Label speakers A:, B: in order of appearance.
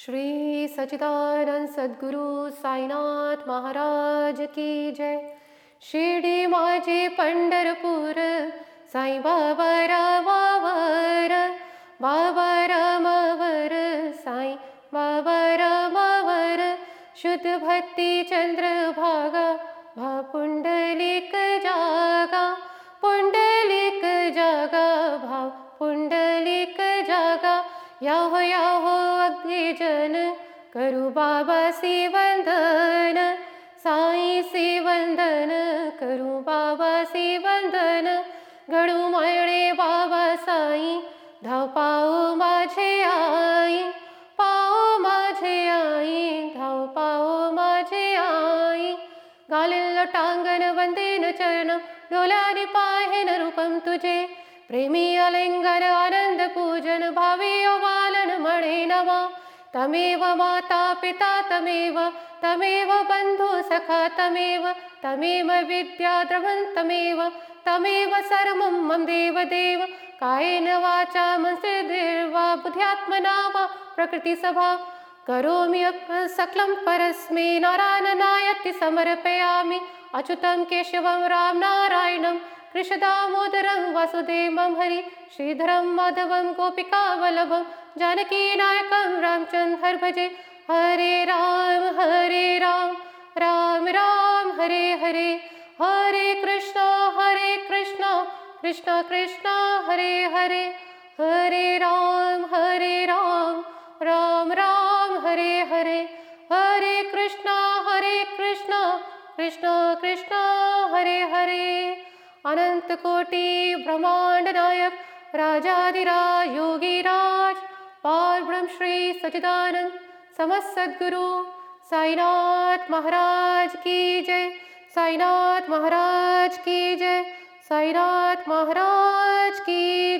A: श्री सचिदानंद सद्गुरु साईनाथ महाराज की जय। शिर्डी माझे पंढरपूर साई बाबा रामावर बाबा रामावर साई बाबा रामावर शुद्ध भक्ती चंद्रभागा भा पुंडलिक जागा पुंडलिक जागा भाव पुंडलिक जागा याहो याहो करू साई सी वंदन करू बाबासी वंदन घडू मळे बाबा साई धाव पाओ माझे आई पाओ माझे आई धाव पाओ माझे आई। घालिल टांगन वंदेन चरणं डोल्याने पाहेन रूपं तुझे। प्रेमी अलिङ्गन आनन्द पूजन भावे बालन मणे नमा तमेव माता पिता तमेव तमेव बन्धु सखा तमेव तमेव विद्या द्रवन्तमेव तमेव सर्वं मम देवदेव कायेन वाचा मनसिर्वा बुद्ध्यात्मना वा प्रकृतिसभा। करोमि सकलं परस्मै नारायणनायति समर्पयामि। अच्युतं केशवं रामनारायणं कृष्णदामोदरं वासुदेवं हरि श्रीधरं माधवं गोपिकावल्लभं जानकीनायकं रामचन्द्र भजे। हरे राम हरे राम राम राम, हरे हरे। हरे कृष्ण हरे कृष्ण कृष्ण कृष्ण, हरे हरे। हरे राम हरे राम राम राम, हरे हरे। हरे कृष्ण हरे कृष्ण कृष्ण कृष्ण, हरे हरे। अनन्तकोटि ब्रह्माण्डनायक राजाधिराज, योगिराज। श्री सचिदानंद समस्त सद्गुरु साईनाथ महाराज की जय। साईनाथ महाराज की जय। साईनाथ महाराज की